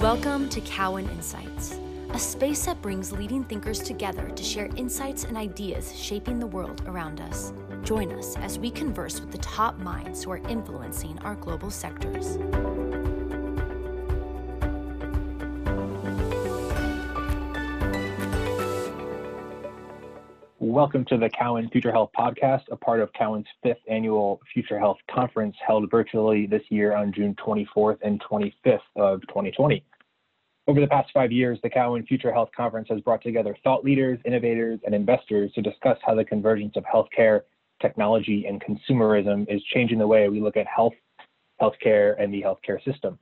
Welcome to Cowen Insights, a space that brings leading thinkers together to share insights and ideas shaping the world around us. Join us as we converse with the top minds who are influencing our global sectors. Welcome to the Cowen Future Health Podcast, a part of Cowen's fifth annual Future Health Conference held virtually this year on June 24th and 25th of 2020. Over the past five years, the Cowen Future Health Conference has brought together thought leaders, innovators, and investors to discuss how the convergence of healthcare, technology, and consumerism is changing the way we look at health, healthcare, and the healthcare system.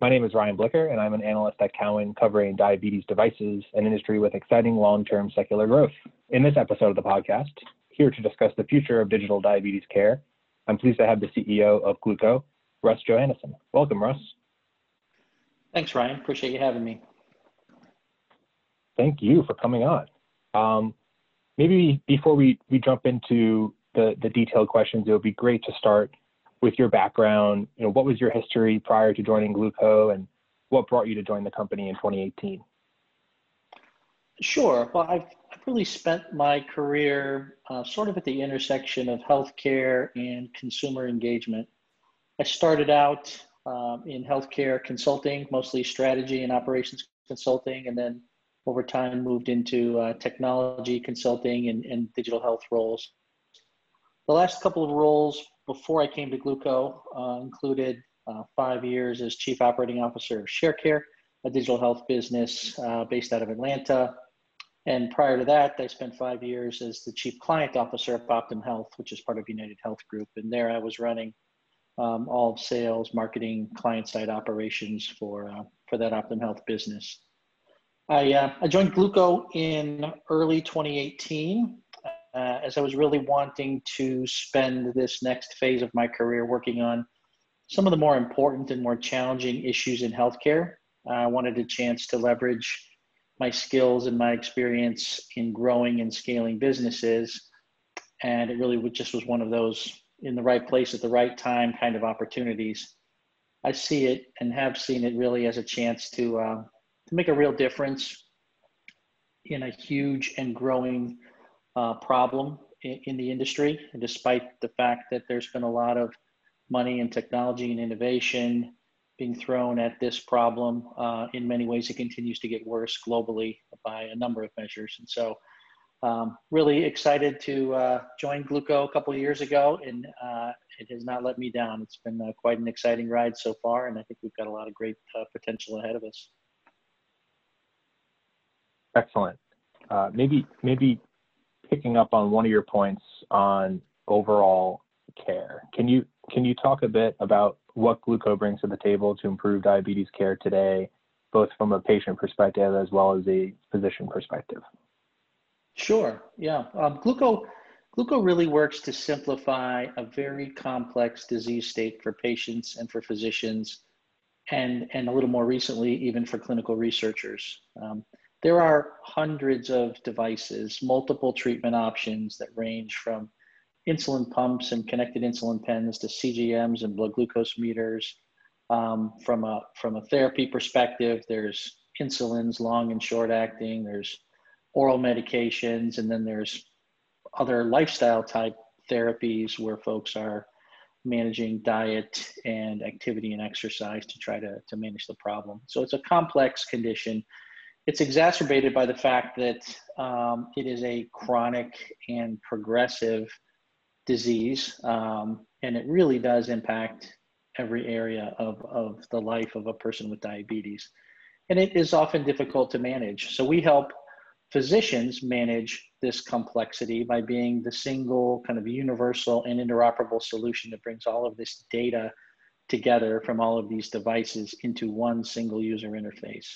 My name is Ryan Blicker, and I'm an analyst at Cowen covering diabetes devices, an industry with exciting long-term secular growth. In this episode of the podcast, here to discuss the future of digital diabetes care, I'm pleased to have the CEO of Glooko, Russ Johannessen. Welcome, Russ. Thanks, Ryan. Appreciate you having me. Thank you for coming on. Um, maybe before we, we jump into the, the detailed questions, it would be great to start with your background, you know, what was your history prior to joining Glooko and what brought you to join the company in 2018? Sure. Well, I've, I've really spent my career uh, sort of at the intersection of healthcare and consumer engagement. I started out um, in healthcare consulting, mostly strategy and operations consulting, and then over time moved into uh, technology consulting and, and digital health roles. The last couple of roles before I came to Glooko uh, included uh, five years as Chief Operating Officer of ShareCare, a digital health business uh, based out of Atlanta. And prior to that, I spent five years as the Chief Client Officer of Optum Health, which is part of United Health Group. And there I was running um, all sales, marketing, client side operations for, uh, for that Optum Health business. I, uh, I joined Glooko in early 2018 uh, as I was really wanting to spend this next phase of my career working on some of the more important and more challenging issues in healthcare. I wanted a chance to leverage my skills and my experience in growing and scaling businesses. And it really just was one of those in the right place at the right time kind of opportunities. I see it and have seen it really as a chance to, uh, to make a real difference in a huge and growing uh, problem in, in, the industry. And despite the fact that there's been a lot of money and technology and innovation being thrown at this problem, uh, in many ways it continues to get worse globally by a number of measures. And so, um, really excited to uh, join Glooko a couple years ago, and uh, it has not let me down. It's been uh, quite an exciting ride so far, and I think we've got a lot of great uh, potential ahead of us. Excellent. Uh, maybe maybe picking up on one of your points on overall care. Can you can you talk a bit about what Glooko brings to the table to improve diabetes care today, both from a patient perspective as well as a physician perspective? Sure. Yeah. Um, Glooko Glooko really works to simplify a very complex disease state for patients and for physicians, and and a little more recently even for clinical researchers. Um, there are hundreds of devices, multiple treatment options that range from insulin pumps and connected insulin pens to CGMs and blood glucose meters. Um, from a from a therapy perspective, there's insulins, long and short acting. There's oral medications, and then there's other lifestyle type therapies where folks are managing diet and activity and exercise to try to, to manage the problem. So it's a complex condition it's exacerbated by the fact that um, it is a chronic and progressive disease, um, and it really does impact every area of, of the life of a person with diabetes. And it is often difficult to manage. So we help physicians manage this complexity by being the single kind of universal and interoperable solution that brings all of this data together from all of these devices into one single user interface.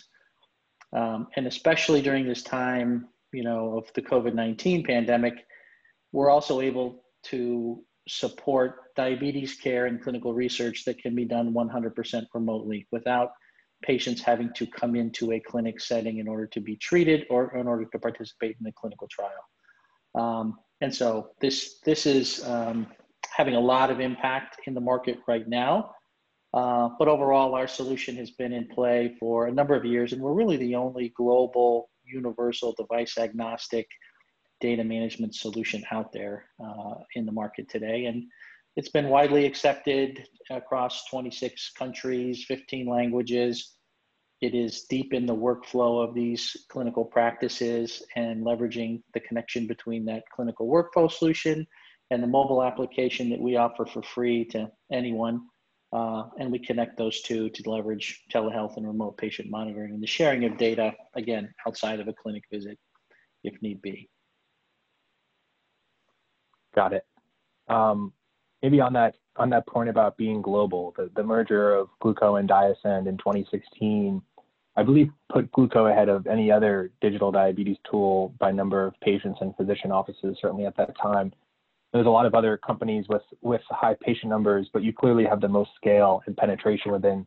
Um, and especially during this time, you know, of the COVID-19 pandemic, we're also able to support diabetes care and clinical research that can be done 100% remotely without patients having to come into a clinic setting in order to be treated or in order to participate in the clinical trial. Um, and so this, this is um, having a lot of impact in the market right now. Uh, but overall, our solution has been in play for a number of years, and we're really the only global, universal, device agnostic data management solution out there uh, in the market today. And it's been widely accepted across 26 countries, 15 languages. It is deep in the workflow of these clinical practices and leveraging the connection between that clinical workflow solution and the mobile application that we offer for free to anyone. Uh, and we connect those two to leverage telehealth and remote patient monitoring and the sharing of data, again, outside of a clinic visit if need be. Got it. Um, maybe on that on that point about being global, the, the merger of Glooko and DiaSend in 2016, I believe put Glooko ahead of any other digital diabetes tool by number of patients and physician offices, certainly at that time. There's a lot of other companies with, with high patient numbers, but you clearly have the most scale and penetration within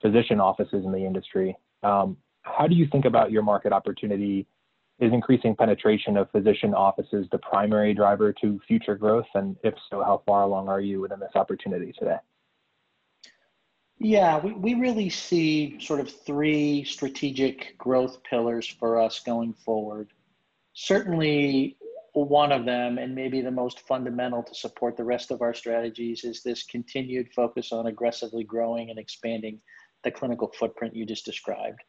physician offices in the industry. Um, how do you think about your market opportunity is increasing penetration of physician offices the primary driver to future growth? And if so, how far along are you within this opportunity today? Yeah, we, we really see sort of three strategic growth pillars for us going forward. Certainly, one of them, and maybe the most fundamental to support the rest of our strategies, is this continued focus on aggressively growing and expanding the clinical footprint you just described.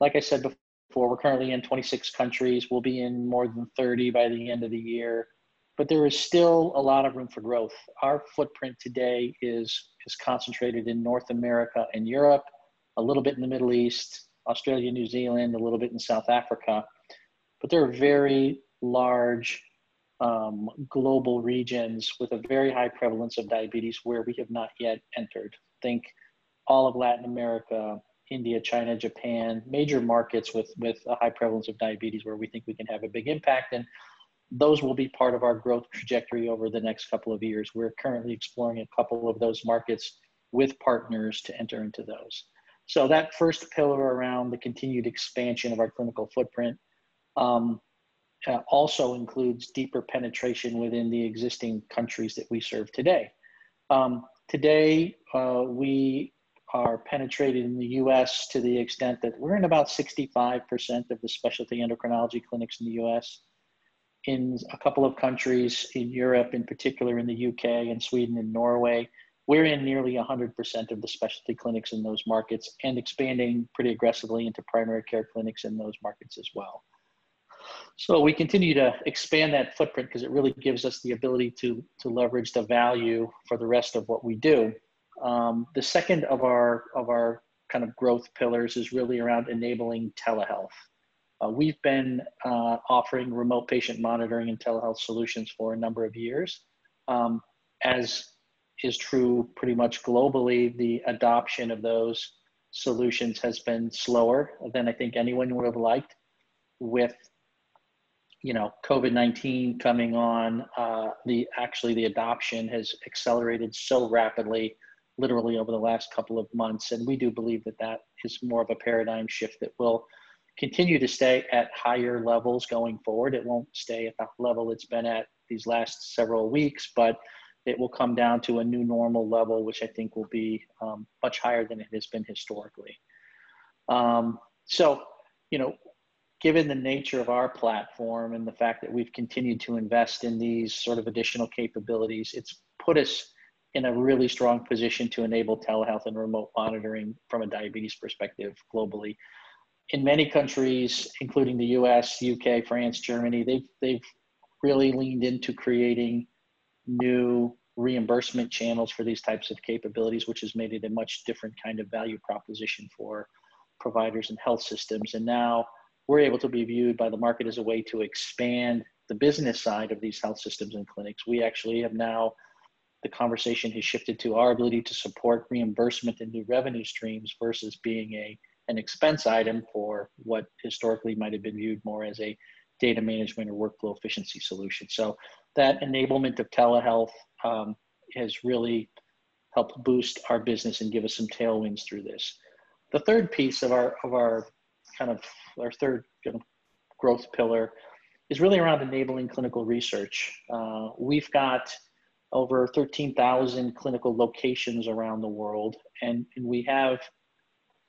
Like I said before. We're currently in 26 countries. We'll be in more than 30 by the end of the year. But there is still a lot of room for growth. Our footprint today is, is concentrated in North America and Europe, a little bit in the Middle East, Australia, New Zealand, a little bit in South Africa. But there are very large um, global regions with a very high prevalence of diabetes where we have not yet entered. Think all of Latin America, India, China, Japan, major markets with, with a high prevalence of diabetes where we think we can have a big impact. And those will be part of our growth trajectory over the next couple of years. We're currently exploring a couple of those markets with partners to enter into those. So that first pillar around the continued expansion of our clinical footprint um, uh, also includes deeper penetration within the existing countries that we serve today. Um, today, uh, we are penetrated in the US to the extent that we're in about 65% of the specialty endocrinology clinics in the US. In a couple of countries in Europe, in particular in the UK and Sweden and Norway, we're in nearly 100% of the specialty clinics in those markets and expanding pretty aggressively into primary care clinics in those markets as well. So we continue to expand that footprint because it really gives us the ability to, to leverage the value for the rest of what we do. Um, the second of our of our kind of growth pillars is really around enabling telehealth. Uh, we've been uh, offering remote patient monitoring and telehealth solutions for a number of years. Um, as is true pretty much globally, the adoption of those solutions has been slower than I think anyone would have liked. With you know COVID-19 coming on, uh, the actually the adoption has accelerated so rapidly literally over the last couple of months. And we do believe that that is more of a paradigm shift that will continue to stay at higher levels going forward. It won't stay at the level it's been at these last several weeks, but it will come down to a new normal level, which I think will be um, much higher than it has been historically. Um, so, you know, given the nature of our platform and the fact that we've continued to invest in these sort of additional capabilities, it's put us in a really strong position to enable telehealth and remote monitoring from a diabetes perspective globally. In many countries, including the US, UK, France, Germany, they've, they've really leaned into creating new reimbursement channels for these types of capabilities, which has made it a much different kind of value proposition for providers and health systems. And now we're able to be viewed by the market as a way to expand the business side of these health systems and clinics. We actually have now the conversation has shifted to our ability to support reimbursement and new revenue streams versus being a an expense item for what historically might have been viewed more as a data management or workflow efficiency solution. So that enablement of telehealth um, has really helped boost our business and give us some tailwinds through this. The third piece of our of our kind of our third you know, growth pillar is really around enabling clinical research. Uh, we've got over 13,000 clinical locations around the world. And, and we have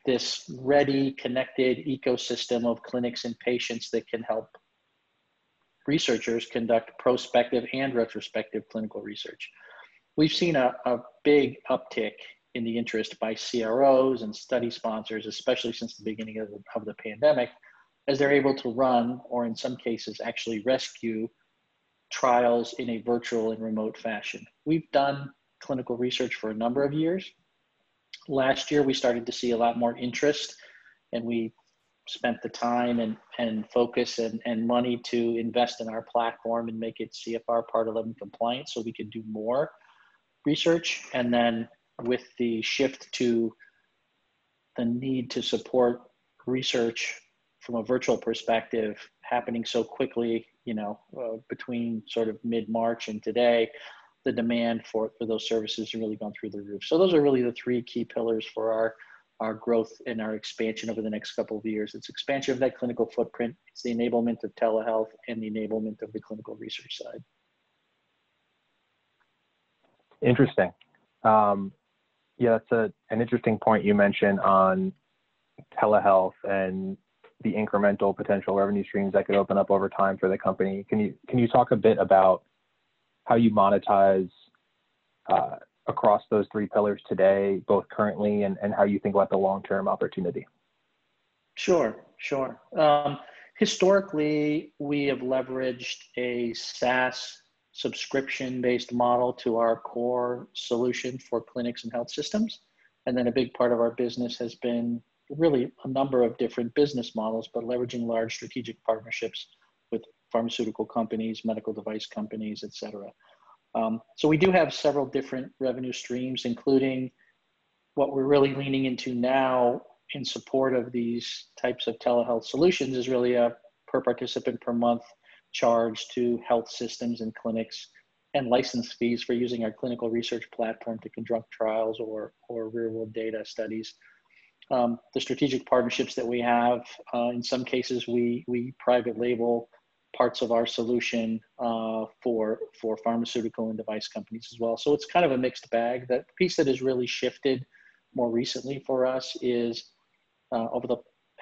this ready, connected ecosystem of clinics and patients that can help researchers conduct prospective and retrospective clinical research. We've seen a, a big uptick in the interest by CROs and study sponsors, especially since the beginning of the, of the pandemic, as they're able to run, or in some cases, actually rescue trials in a virtual and remote fashion. We've done clinical research for a number of years. Last year, we started to see a lot more interest, and we spent the time and, and focus and, and money to invest in our platform and make it CFR Part 11 compliant so we could do more research. And then with the shift to the need to support research from a virtual perspective happening so quickly, you know, uh, between sort of mid March and today, the demand for, for those services has really gone through the roof. So those are really the three key pillars for our our growth and our expansion over the next couple of years. It's expansion of that clinical footprint, it's the enablement of telehealth, and the enablement of the clinical research side. Interesting. Um, yeah, that's a, an interesting point you mentioned on telehealth and the incremental potential revenue streams that could open up over time for the company. Can you can you talk a bit about how you monetize uh, across those three pillars today, both currently and, and how you think about the long term opportunity? Sure, sure. Um, historically, we have leveraged a SaaS subscription based model to our core solution for clinics and health systems. And then a big part of our business has been really a number of different business models, but leveraging large strategic partnerships with pharmaceutical companies, medical device companies, et cetera. Um, so we do have several different revenue streams, including what we're really leaning into now in support of these types of telehealth solutions is really a per participant per month charge to health systems and clinics and license fees for using our clinical research platform to conduct trials or, or real world data studies. Um, the strategic partnerships that we have, uh, in some cases, we, we private label parts of our solution uh, for for pharmaceutical and device companies as well. So it's kind of a mixed bag. That piece that has really shifted more recently for us is uh, over the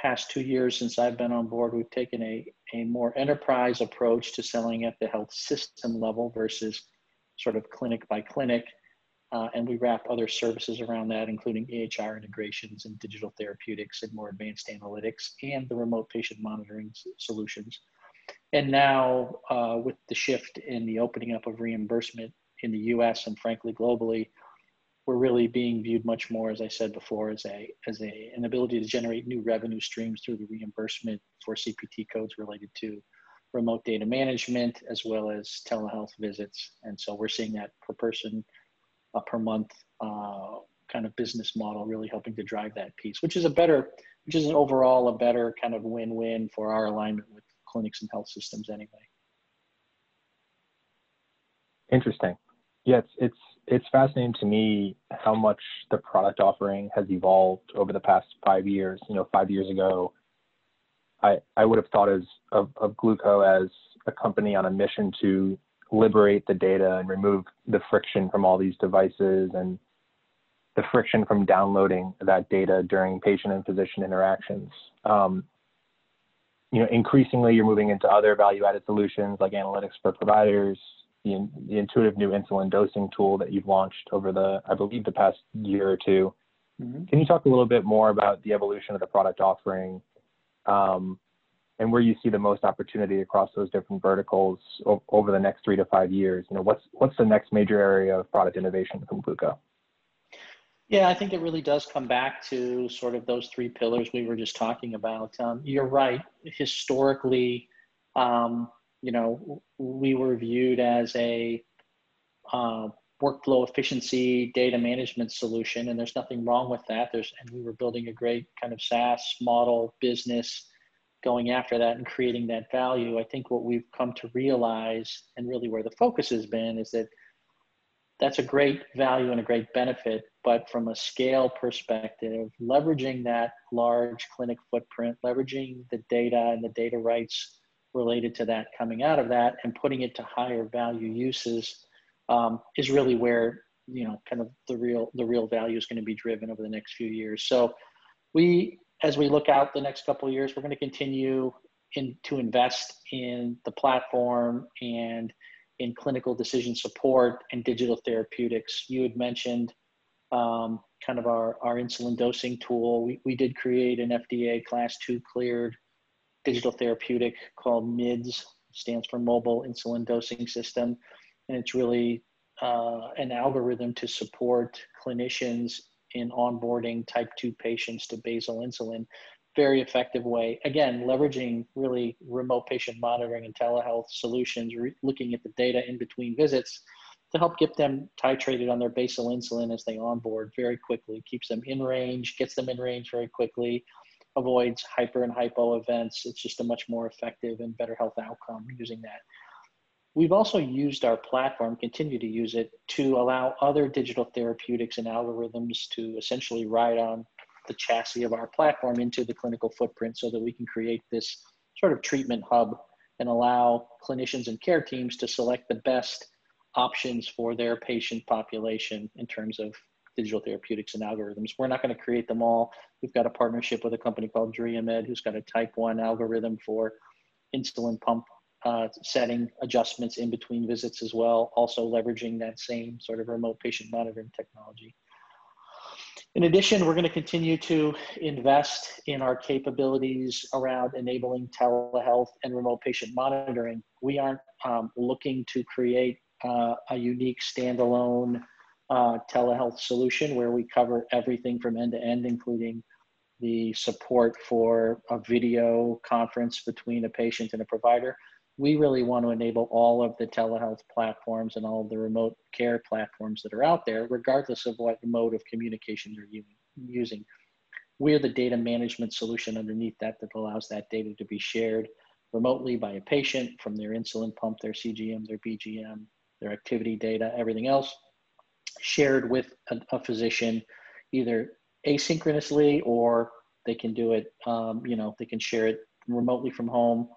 past two years since I've been on board, we've taken a, a more enterprise approach to selling at the health system level versus sort of clinic by clinic. Uh, and we wrap other services around that, including EHR integrations and digital therapeutics and more advanced analytics and the remote patient monitoring solutions. And now, uh, with the shift in the opening up of reimbursement in the US and frankly globally, we're really being viewed much more, as I said before, as a as a an ability to generate new revenue streams through the reimbursement for CPT codes related to remote data management as well as telehealth visits. And so we're seeing that per person uh, per month uh, kind of business model really helping to drive that piece, which is a better, which is an overall a better kind of win-win for our alignment with clinics and health systems anyway. Interesting. Yeah, it's it's it's fascinating to me how much the product offering has evolved over the past five years. You know, five years ago, I I would have thought as of, of Glooko as a company on a mission to liberate the data and remove the friction from all these devices and the friction from downloading that data during patient and physician interactions. Um, you know, increasingly you're moving into other value-added solutions like analytics for providers, the, the intuitive new insulin dosing tool that you've launched over the, I believe, the past year or 2 mm-hmm. Can you talk a little bit more about the evolution of the product offering um, and where you see the most opportunity across those different verticals o- over the next three to five years? You know, what's what's the next major area of product innovation from Glooko? Yeah, I think it really does come back to sort of those three pillars we were just talking about. Um, you're right. Historically, um, you know, we were viewed as a uh, workflow efficiency data management solution, and there's nothing wrong with that. There's, and we were building a great kind of SaaS model business going after that and creating that value. I think what we've come to realize, and really where the focus has been, is that that's a great value and a great benefit. But from a scale perspective, leveraging that large clinic footprint, leveraging the data and the data rights related to that coming out of that and putting it to higher value uses um, is really where you know kind of the real the real value is going to be driven over the next few years. So we as we look out the next couple of years, we're going to continue in, to invest in the platform and in clinical decision support and digital therapeutics. You had mentioned um, kind of our, our insulin dosing tool. We, we did create an FDA class two cleared digital therapeutic called MIDS, stands for Mobile Insulin Dosing System. And it's really uh, an algorithm to support clinicians in onboarding type 2 patients to basal insulin. Very effective way. Again, leveraging really remote patient monitoring and telehealth solutions, re- looking at the data in between visits to help get them titrated on their basal insulin as they onboard very quickly, keeps them in range, gets them in range very quickly, avoids hyper and hypo events. It's just a much more effective and better health outcome using that. We've also used our platform, continue to use it, to allow other digital therapeutics and algorithms to essentially ride on the chassis of our platform into the clinical footprint so that we can create this sort of treatment hub and allow clinicians and care teams to select the best options for their patient population in terms of digital therapeutics and algorithms. We're not going to create them all. We've got a partnership with a company called DreaMed, who's got a type 1 algorithm for insulin pump uh, setting adjustments in between visits as well, also leveraging that same sort of remote patient monitoring technology. In addition, we're going to continue to invest in our capabilities around enabling telehealth and remote patient monitoring. We aren't um, looking to create uh, a unique standalone uh, telehealth solution where we cover everything from end to end, including the support for a video conference between a patient and a provider. We really want to enable all of the telehealth platforms and all of the remote care platforms that are out there, regardless of what mode of communication you're using. We're the data management solution underneath that that allows that data to be shared remotely by a patient from their insulin pump, their CGM, their BGM, their activity data, everything else shared with a, a physician either asynchronously or they can do it, um, you know, they can share it remotely from home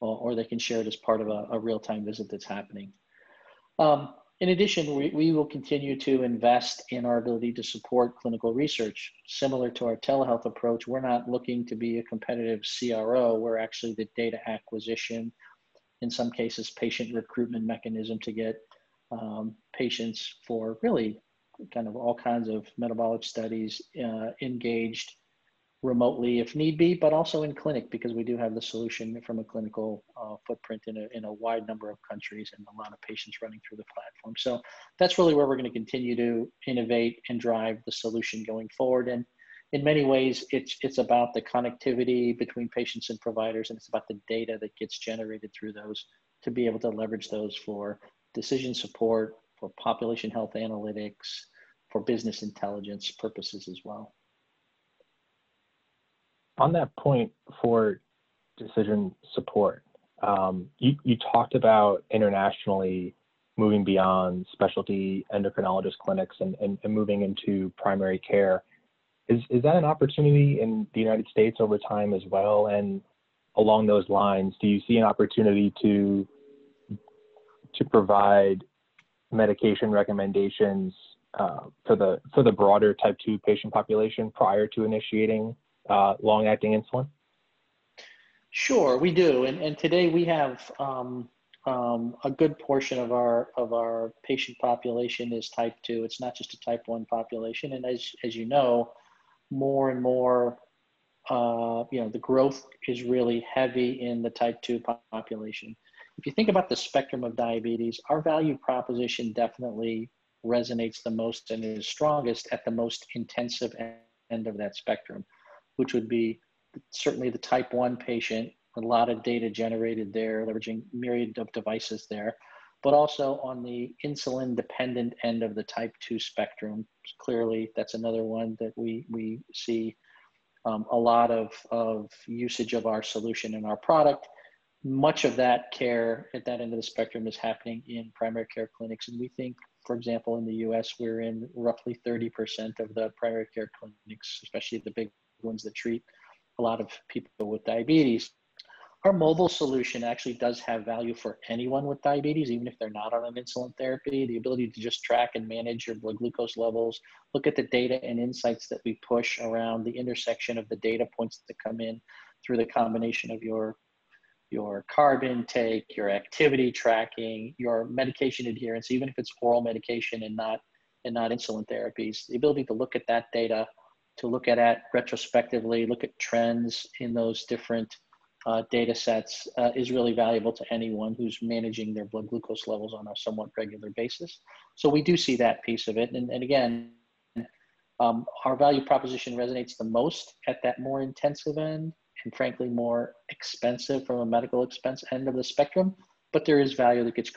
or, or they can share it as part of a, a real-time visit that's happening. Um, in addition, we, we will continue to invest in our ability to support clinical research. Similar to our telehealth approach, we're not looking to be a competitive CRO. We're actually the data acquisition, in some cases, patient recruitment mechanism to get um, patients for really kind of all kinds of metabolic studies uh, engaged remotely if need be, but also in clinic because we do have the solution from a clinical uh, footprint in a, in a wide number of countries and a lot of patients running through the platform. So that's really where we're going to continue to innovate and drive the solution going forward. And in many ways, it's, it's about the connectivity between patients and providers, and it's about the data that gets generated through those to be able to leverage those for decision support, for population health analytics, for business intelligence purposes as well. On that point for decision support, um, you, you talked about internationally moving beyond specialty endocrinologist clinics and, and, and, moving into primary care. Is, is that an opportunity in the United States over time as well? And along those lines, do you see an opportunity to to provide medication recommendations uh, for the for the broader type 2 patient population prior to initiating uh, long-acting insulin? Sure, we do, and and today we have um, um, a good portion of our of our patient population is type two. It's not just a type one population, and as as you know, more and more, uh, you know, the growth is really heavy in the type two population if you think about the spectrum of diabetes, our value proposition definitely resonates the most and is strongest at the most intensive end of that spectrum, which would be certainly the type 1 patient, a lot of data generated there, leveraging myriad of devices there, but also on the insulin dependent end of the type 2 spectrum. Clearly, that's another one that we, we see um, a lot of, of usage of our solution and our product much of that care at that end of the spectrum is happening in primary care clinics. And we think, for example, in the US, we're in roughly 30% of the primary care clinics, especially the big ones that treat a lot of people with diabetes. our mobile solution actually does have value for anyone with diabetes, even if they're not on an insulin therapy. The ability to just track and manage your blood glucose levels, look at the data and insights that we push around the intersection of the data points that come in through the combination of your your carb intake, your activity tracking, your medication adherence, even if it's oral medication and not and not insulin therapies. The ability to look at that data, to look at it retrospectively, look at trends in those different uh, data sets uh, is really valuable to anyone who's managing their blood glucose levels on a somewhat regular basis. So we do see that piece of it. And, and again, um, our value proposition resonates the most at that more intensive end and frankly more expensive from a medical expense end of the spectrum. But there is value that gets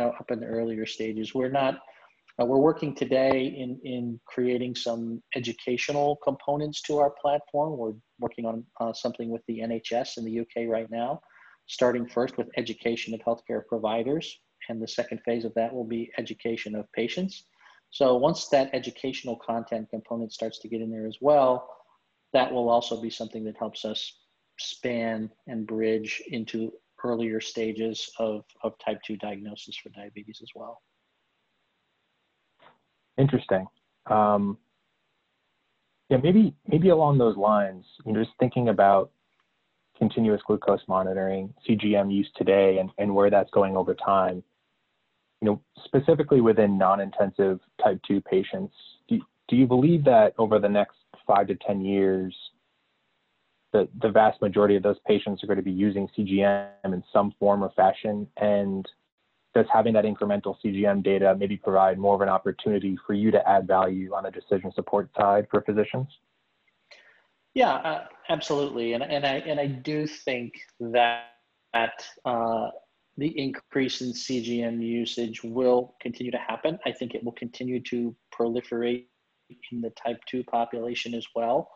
up in the earlier stages. We're not uh, we're working today in, in creating some educational components to our platform. We're working on uh, something with the NHS in the UK right now, starting first with education of healthcare providers. And the second phase of that will be education of patients. So once that educational content component starts to get in there as well, that will also be something that helps us span and bridge into earlier stages of, of type 2 diagnosis for diabetes as well. Interesting. Um, yeah, maybe maybe along those lines, you know, just thinking about continuous glucose monitoring, CGM use today, and, and where that's going over time. You know, specifically within non-intensive type 2 patients, do, do you believe that over the next five to 10 years, the, the vast majority of those patients are going to be using CGM in some form or fashion? And does having that incremental CGM data maybe provide more of an opportunity for you to add value on the decision support side for physicians? Yeah, uh, absolutely, and and I and I do think that that uh, the increase in CGM usage will continue to happen. I think it will continue to proliferate in the type two population as well.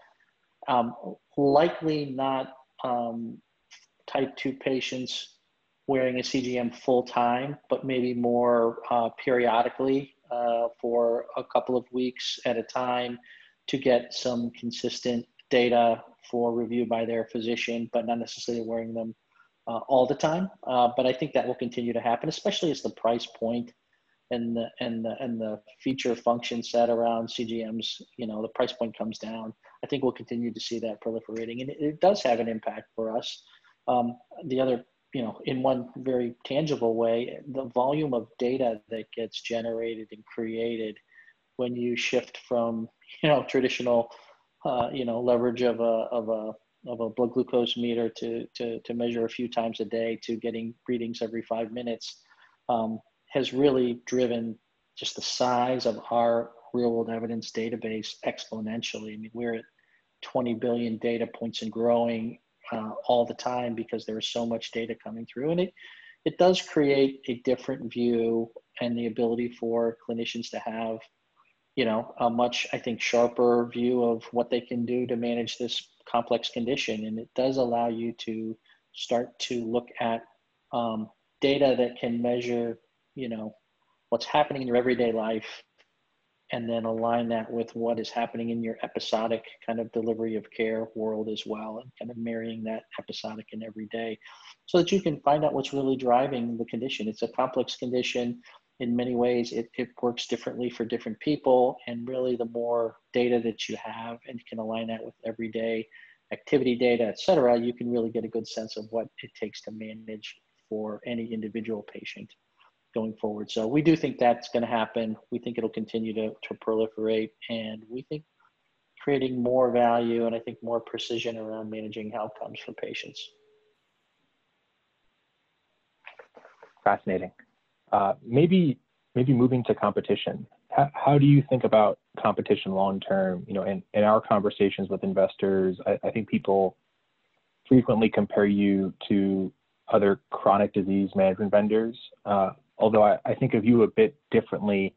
Um, likely not um, type two patients wearing a CGM full time, but maybe more uh, periodically uh, for a couple of weeks at a time to get some consistent data for review by their physician, but not necessarily wearing them uh, all the time. Uh, but I think that will continue to happen, especially as the price point and the and the and the feature function set around CGMs, you know, the price point comes down. I think we'll continue to see that proliferating, and it, it does have an impact for us. Um, the other you know, in one very tangible way, the volume of data that gets generated and created when you shift from, you know, traditional, uh, you know, leverage of a, of a, of a blood glucose meter to, to, to measure a few times a day to getting readings every five minutes um, has really driven just the size of our real world evidence database exponentially. I mean, we're at 20 billion data points and growing uh, all the time because there's so much data coming through and it it does create a different view and the ability for clinicians to have you know a much i think sharper view of what they can do to manage this complex condition and it does allow you to start to look at um, data that can measure you know what's happening in your everyday life and then align that with what is happening in your episodic kind of delivery of care world as well and kind of marrying that episodic and everyday so that you can find out what's really driving the condition. It's a complex condition. In many ways it, it works differently for different people and really the more data that you have and you can align that with everyday activity data et cetera you can really get a good sense of what it takes to manage for any individual patient going forward. So we do think that's going to happen. We think it'll continue to, to proliferate, and we think creating more value and I think more precision around managing outcomes for patients. Fascinating. Uh, maybe maybe moving to competition. How, how, do you think about competition long term? You know, in, in our conversations with investors, I, I think people frequently compare you to other chronic disease management vendors. Uh, although I, I think of you a bit differently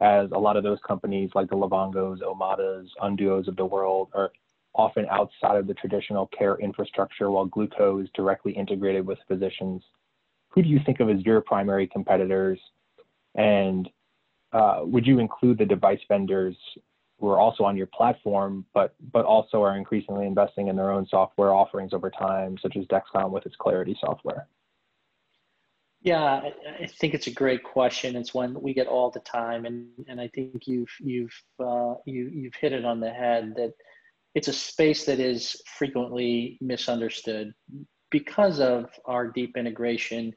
as a lot of those companies like the Livongos, Omadas, Onduos of the world are often outside of the traditional care infrastructure while Glooko is directly integrated with physicians. Who do you think of as your primary competitors? And uh, would you include the device vendors who are also on your platform, but but also are increasingly investing in their own software offerings over time, such as Dexcom with its Clarity software? Yeah, I think it's a great question. It's one we get all the time, and and I think you've you've uh, you you've hit it on the head that it's a space that is frequently misunderstood because of our deep integration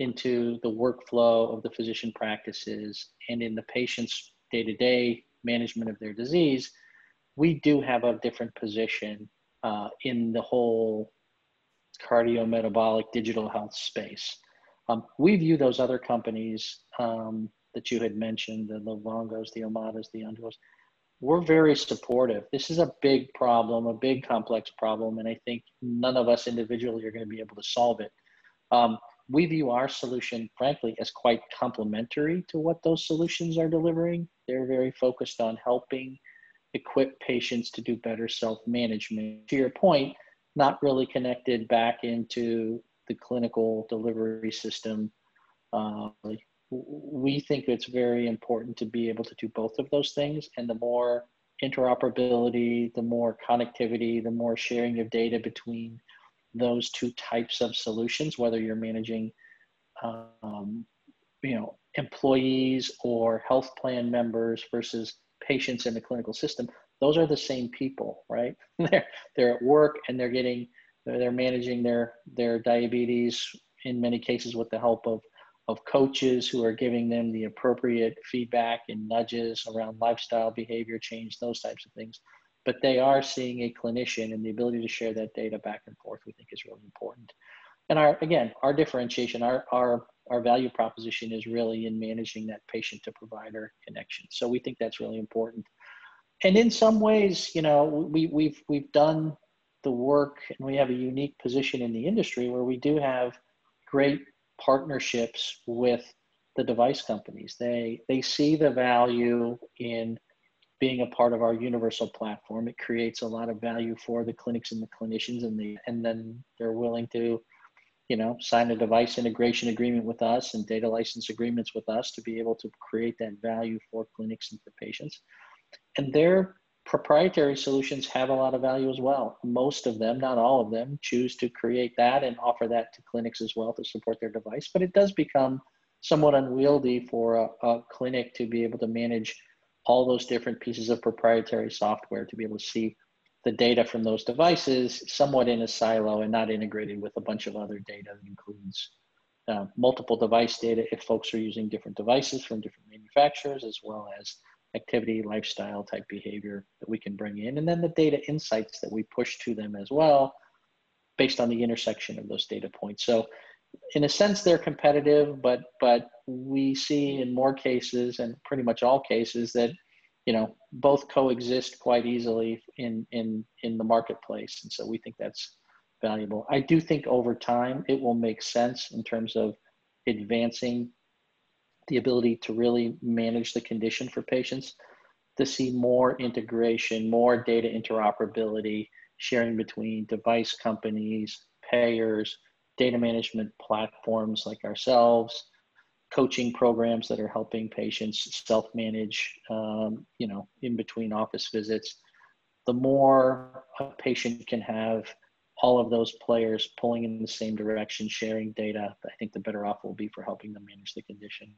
into the workflow of the physician practices and in the patient's day-to-day management of their disease. We do have a different position uh, in the whole cardiometabolic digital health space um, we view those other companies um, that you had mentioned, the Livongos, the Omadas, the Onduos, we're very supportive. This is a big problem, a big complex problem, and I think none of us individually are going to be able to solve it. Um, we view our solution, frankly, as quite complementary to what those solutions are delivering. They're very focused on helping equip patients to do better self management. To your point, not really connected back into the clinical delivery system. Uh, we think it's very important to be able to do both of those things. And the more interoperability, the more connectivity, the more sharing of data between those two types of solutions, whether you're managing, um, you know, employees or health plan members versus patients in the clinical system, those are the same people, right? they're, they're at work and they're getting they're managing their their diabetes in many cases with the help of of coaches who are giving them the appropriate feedback and nudges around lifestyle behavior change those types of things. But they are seeing a clinician and the ability to share that data back and forth we think is really important. And our again our differentiation our our our value proposition is really in managing that patient to provider connection. So we think that's really important. And in some ways you know we we've we've done the work and we have a unique position in the industry where we do have great partnerships with the device companies. They they see the value in being a part of our universal platform. It creates a lot of value for the clinics and the clinicians and the and then they're willing to you know sign a device integration agreement with us and data license agreements with us to be able to create that value for clinics and for patients and they're proprietary solutions have a lot of value as well. Most of them, not all of them, choose to create that and offer that to clinics as well to support their device. But it does become somewhat unwieldy for a, a clinic to be able to manage all those different pieces of proprietary software to be able to see the data from those devices somewhat in a silo and not integrated with a bunch of other data that includes uh, multiple device data if folks are using different devices from different manufacturers as well as activity, lifestyle type behavior that we can bring in, and then the data insights that we push to them as well, based on the intersection of those data points. So, in a sense, they're competitive, but but we see in more cases, and pretty much all cases, that you know both coexist quite easily in in in the marketplace, and so we think that's valuable. I do think over time it will make sense in terms of advancing the ability to really manage the condition for patients, to see more integration, more data interoperability, sharing between device companies, payers, data management platforms like ourselves, coaching programs that are helping patients self-manage, um, you know, in between office visits. The more a patient can have all of those players pulling in the same direction, sharing data, I think the better off we'll be for helping them manage the condition.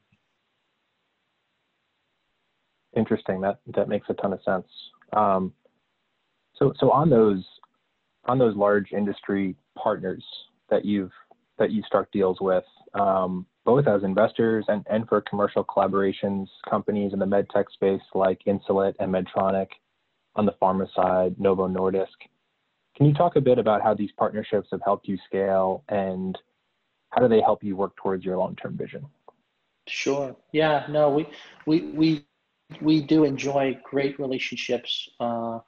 Interesting. That that makes a ton of sense. Um, so so on those on those large industry partners that you've that you struck deals with, um, both as investors and, and for commercial collaborations, companies in the medtech space like Insulet and Medtronic, on the pharma side, Novo Nordisk. Can you talk a bit about how these partnerships have helped you scale and how do they help you work towards your long-term vision? Sure. Yeah. No, we we we we do enjoy great relationships uh,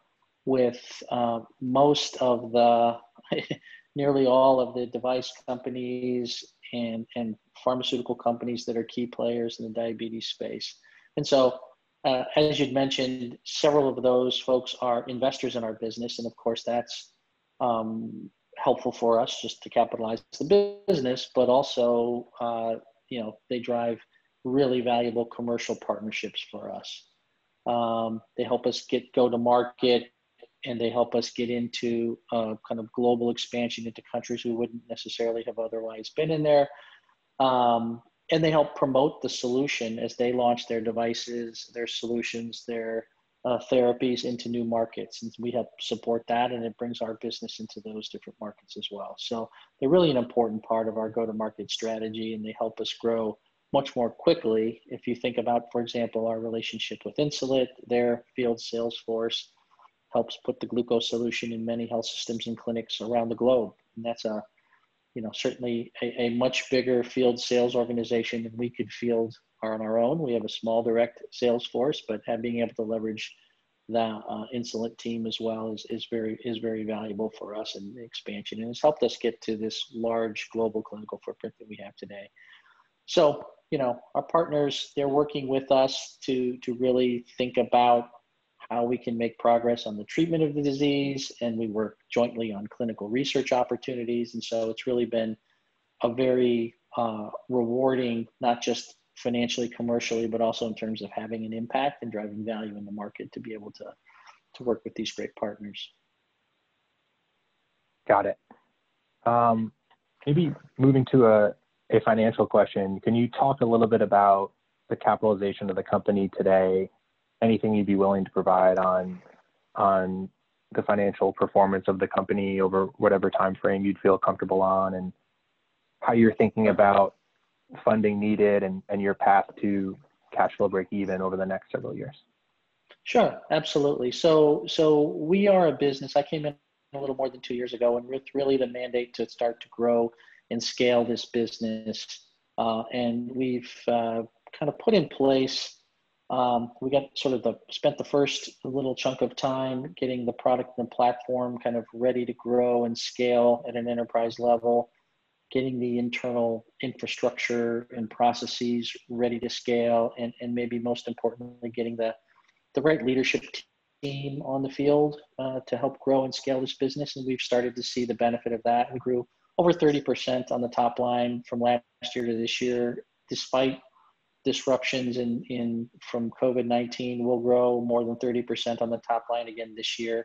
with uh, most of the, nearly all of the device companies and, and pharmaceutical companies that are key players in the diabetes space. And so, uh, as you'd mentioned, several of those folks are investors in our business. And of course, that's um, helpful for us just to capitalize the business, but also, uh, you know, they drive really valuable commercial partnerships for us. Um, they help us get go to market, and they help us get into uh, kind of global expansion into countries we wouldn't necessarily have otherwise been in there. Um, and they help promote the solution as they launch their devices, their solutions, their uh, therapies into new markets. And we help support that, and it brings our business into those different markets as well. So they're really an important part of our go to market strategy, and they help us grow much more quickly. If you think about, for example, our relationship with Insulet, their field sales force helps put the Glooko solution in many health systems and clinics around the globe. And that's a you know, certainly a, a, much bigger field sales organization than we could field on our own. We have a small direct sales force, but being able to leverage the uh, Insulet team as well is, is very is very valuable for us in the expansion, and it's helped us get to this large global clinical footprint that we have today. So, you know, our partners they're working with us to to really think about how we can make progress on the treatment of the disease, and we work jointly on clinical research opportunities. And so it's really been a very uh, rewarding, not just financially, commercially, but also in terms of having an impact and driving value in the market to be able to, to work with these great partners. Got it. Um, maybe moving to a, a financial question, can you talk a little bit about the capitalization of the company today anything you'd be willing to provide on on the financial performance of the company over whatever time frame you'd feel comfortable on and how you're thinking about funding needed and, and your path to cash flow break even over the next several years. Sure, absolutely. So so we are a business. I came in a little more than two years ago, and with really the mandate to start to grow and scale this business. Uh, and we've uh, kind of put in place um, we got sort of the spent the first little chunk of time getting the product and the platform kind of ready to grow and scale at an enterprise level, getting the internal infrastructure and processes ready to scale, and, and maybe most importantly, getting the, the right leadership team on the field uh, to help grow and scale this business. And we've started to see the benefit of that. We grew over 30% on the top line from last year to this year, despite disruptions in, in from COVID-19 will grow more than 30% on the top line again this year.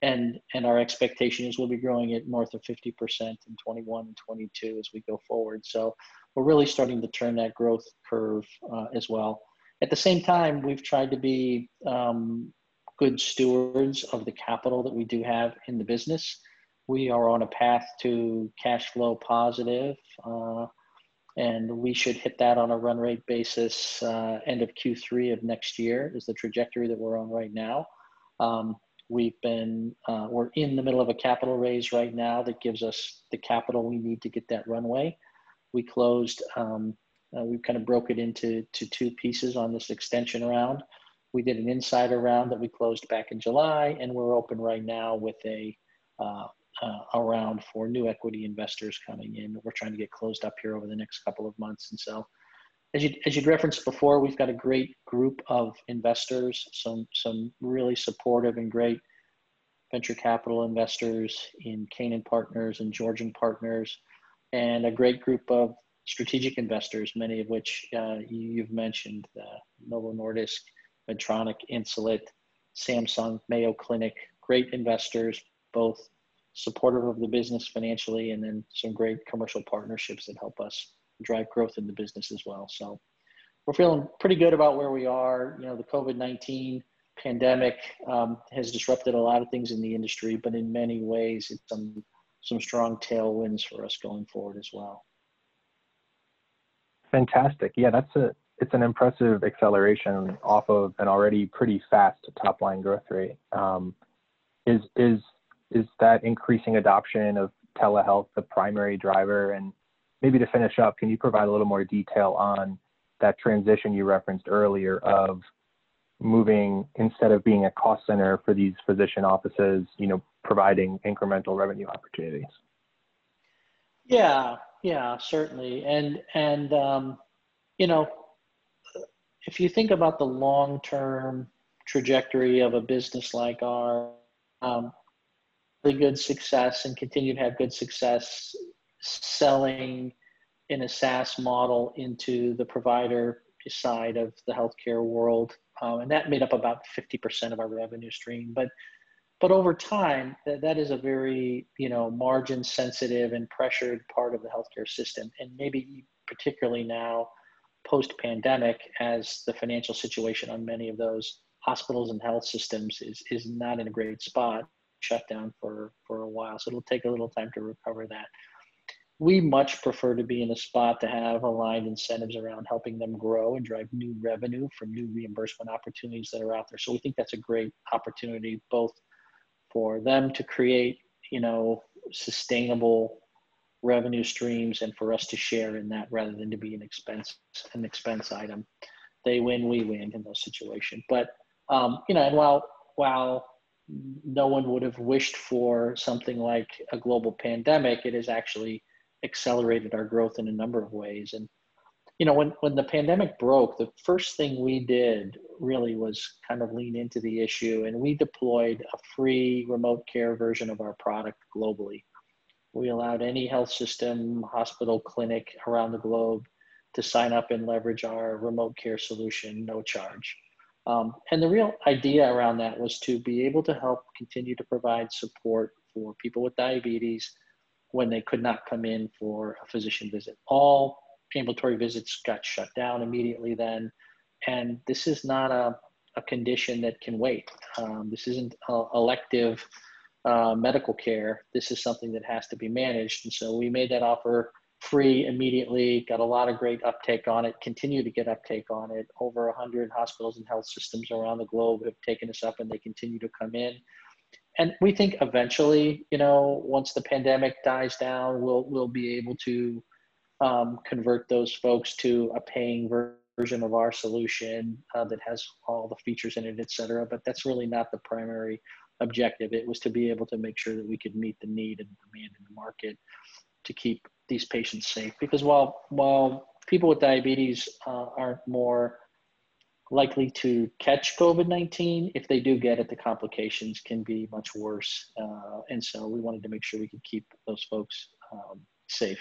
And, and our expectation is we'll be growing at north of 50% in 21 and 22 as we go forward. So we're really starting to turn that growth curve uh, as well. At the same time, we've tried to be um, good stewards of the capital that we do have in the business. We are on a path to cash flow positive. Uh, and we should hit that on a run rate basis uh, end of Q3 of next year is the trajectory that we're on right now. Um, we've been uh, we're in the middle of a capital raise right now that gives us the capital we need to get that runway. We closed. Um, uh, we kind of broke it into to two pieces on this extension round. We did an insider round that we closed back in July, and we're open right now with a uh, uh, around for new equity investors coming in. We're trying to get closed up here over the next couple of months. And so, as you as you referenced before, we've got a great group of investors, some some really supportive and great venture capital investors in Canaan Partners and Georgian Partners, and a great group of strategic investors, many of which uh, you've mentioned: uh, Novo Nordisk, Medtronic, Insulet, Samsung, Mayo Clinic. Great investors, both supportive of the business financially, and then some great commercial partnerships that help us drive growth in the business as well. So we're feeling pretty good about where we are. You know, the COVID 19 pandemic um, has disrupted a lot of things in the industry, but in many ways, it's some some strong tailwinds for us going forward as well. Fantastic. Yeah, that's a it's an impressive acceleration off of an already pretty fast top line growth rate. Um, is is is that increasing adoption of telehealth the primary driver? And maybe to finish up, can you provide a little more detail on that transition you referenced earlier of moving instead of being a cost center for these physician offices, you know, providing incremental revenue opportunities? Yeah, yeah, certainly. And and um, you know, if you think about the long-term trajectory of a business like our, um, really good success and continue to have good success selling in a SaaS model into the provider side of the healthcare world. um, and that made up about 50% of our revenue stream. But but over time, that, that is a very you know margin sensitive and pressured part of the healthcare system, and maybe particularly now post pandemic, as the financial situation on many of those hospitals and health systems is is not in a great spot, shut down for for a while. So it'll take a little time to recover that we much prefer to be in a spot to have aligned incentives around helping them grow and drive new revenue from new reimbursement opportunities that are out there. So we think that's a great opportunity both for them to create, you know, sustainable revenue streams and for us to share in that rather than to be an expense an expense item. They win, we win in those situations. But um, you know, and while while no one would have wished for something like a global pandemic, It has actually accelerated our growth in a number of ways. And you know, when when the pandemic broke, the first thing we did really was kind of lean into the issue, and we deployed a free remote care version of our product globally. We allowed any health system, hospital, clinic around the globe to sign up and leverage our remote care solution, no charge. Um, and the real idea around that was to be able to help continue to provide support for people with diabetes when they could not come in for a physician visit. All ambulatory visits got shut down immediately then. And this is not a, a condition that can wait. Um, this isn't a, elective uh, medical care. This is something that has to be managed. And so we made that offer free immediately, got a lot of great uptake on it, continue to get uptake on it. Over 100 hospitals and health systems around the globe have taken us up and they continue to come in and we think eventually, you know, once the pandemic dies down, we'll we'll be able to um, convert those folks to a paying version of our solution uh, that has all the features in it, et cetera. But that's really not the primary objective. It was to be able to make sure that we could meet the need and demand in the market to keep these patients safe. Because while while people with diabetes uh, aren't more likely to catch COVID 19. If they do get it, the complications can be much worse. Uh, and so we wanted to make sure we could keep those folks um, safe.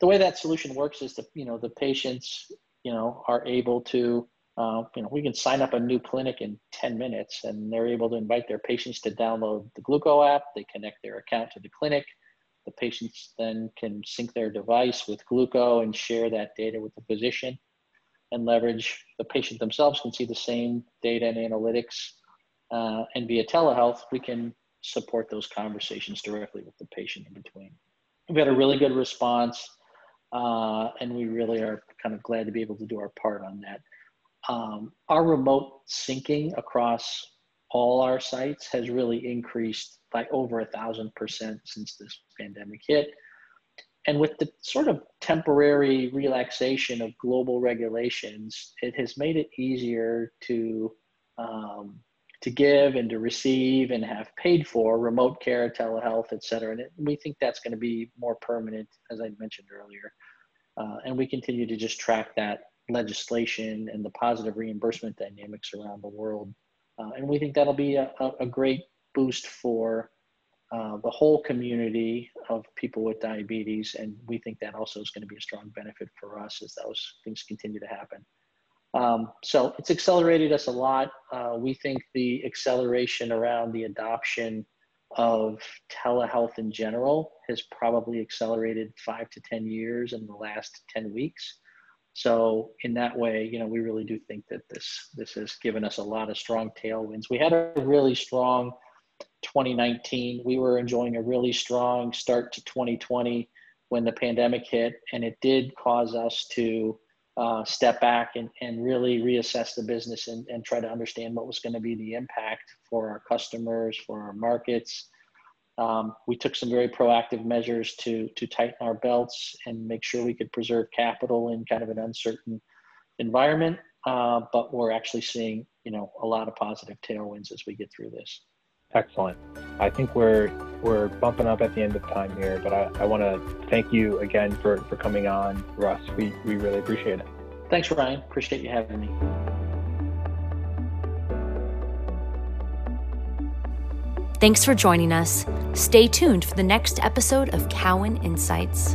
The way that solution works is that, you know, the patients, you know, are able to, uh, you know, we can sign up a new clinic in 10 minutes and they're able to invite their patients to download the Glooko app. They connect their account to the clinic. The patients then can sync their device with Glooko and share that data with the physician and leverage the patient themselves can see the same data and analytics. Uh, and via telehealth, we can support those conversations directly with the patient in between. We've had a really good response, uh, and we really are kind of glad to be able to do our part on that. Um, our remote syncing across all our sites has really increased by over a thousand percent since this pandemic hit and with the sort of temporary relaxation of global regulations, it has made it easier to um, to give and to receive and have paid for remote care, telehealth, et cetera. And it, we think that's going to be more permanent, as I mentioned earlier. Uh, and we continue to just track that legislation and the positive reimbursement dynamics around the world. Uh, and we think that'll be a, a great boost for uh, the whole community of people with diabetes. And we think that also is going to be a strong benefit for us as those things continue to happen. Um, so it's accelerated us a lot. Uh, we think the acceleration around the adoption of telehealth in general has probably accelerated five to 10 years in the last 10 weeks. So in that way, you know, we really do think that this this has given us a lot of strong tailwinds. We had a really strong 2019. We were enjoying a really strong start to 2020 when the pandemic hit, and it did cause us to uh, step back and, and really reassess the business and, and try to understand what was going to be the impact for our customers, for our markets. Um, we took some very proactive measures to, to tighten our belts and make sure we could preserve capital in kind of an uncertain environment. Uh, but we're actually seeing, you know, a lot of positive tailwinds as we get through this. Excellent. I think we're we're bumping up at the end of time here, but I, I want to thank you again for, for coming on, Russ. We, we really appreciate it. Thanks, Ryan. Appreciate you having me. Thanks for joining us. Stay tuned for the next episode of Cowen Insights.